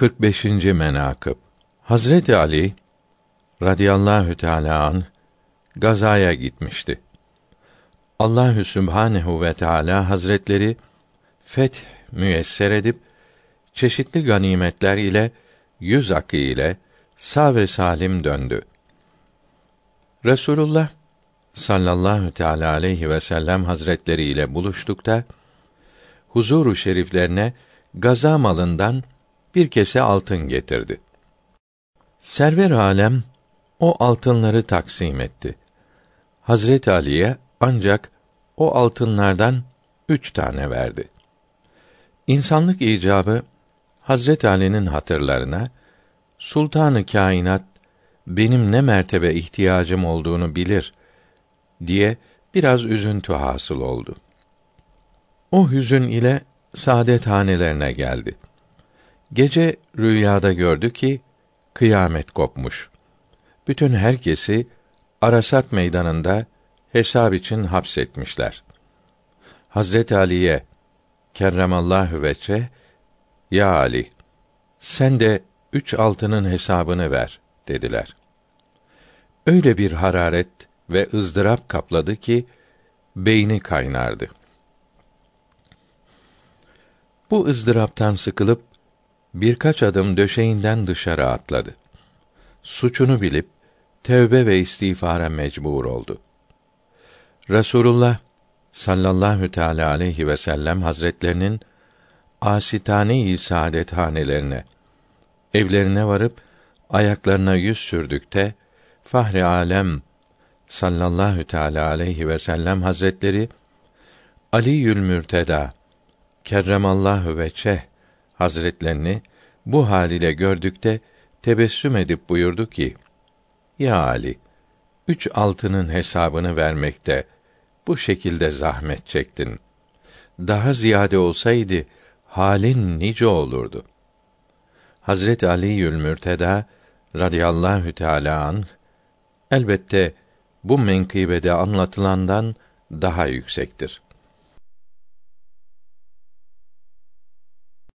45. menakıb Hazreti Ali radıyallahu teala an gazaya gitmişti. Allahü Sübhanehu ve Teala Hazretleri feth müyesser edip çeşitli ganimetler ile yüz akı ile sağ ve salim döndü. Resulullah sallallahu teala aleyhi ve sellem hazretleri ile buluştukta huzuru şeriflerine gaza malından bir kese altın getirdi. Server alem o altınları taksim etti. Hazret Ali'ye ancak o altınlardan üç tane verdi. İnsanlık icabı Hazret Ali'nin hatırlarına Sultanı Kainat benim ne mertebe ihtiyacım olduğunu bilir diye biraz üzüntü hasıl oldu. O hüzün ile saadet hanelerine geldi. Gece rüyada gördü ki kıyamet kopmuş. Bütün herkesi Arasat meydanında hesap için hapsetmişler. Hazret Ali'ye kerremallahu veçe ya Ali sen de üç altının hesabını ver dediler. Öyle bir hararet ve ızdırap kapladı ki beyni kaynardı. Bu ızdıraptan sıkılıp birkaç adım döşeğinden dışarı atladı. Suçunu bilip tevbe ve istiğfara mecbur oldu. Resulullah sallallahu teala aleyhi ve sellem hazretlerinin asitane-i saadethanelerine evlerine varıp ayaklarına yüz sürdükte Fahri Alem sallallahu teala aleyhi ve sellem hazretleri Ali Yül Mürteda kerremallahu veçeh hazretlerini bu haliyle gördükte tebessüm edip buyurdu ki: Ya Ali, üç altının hesabını vermekte bu şekilde zahmet çektin. Daha ziyade olsaydı halin nice olurdu. Hazret Ali Yülmürteda radıyallahu teala anh elbette bu menkıbede anlatılandan daha yüksektir.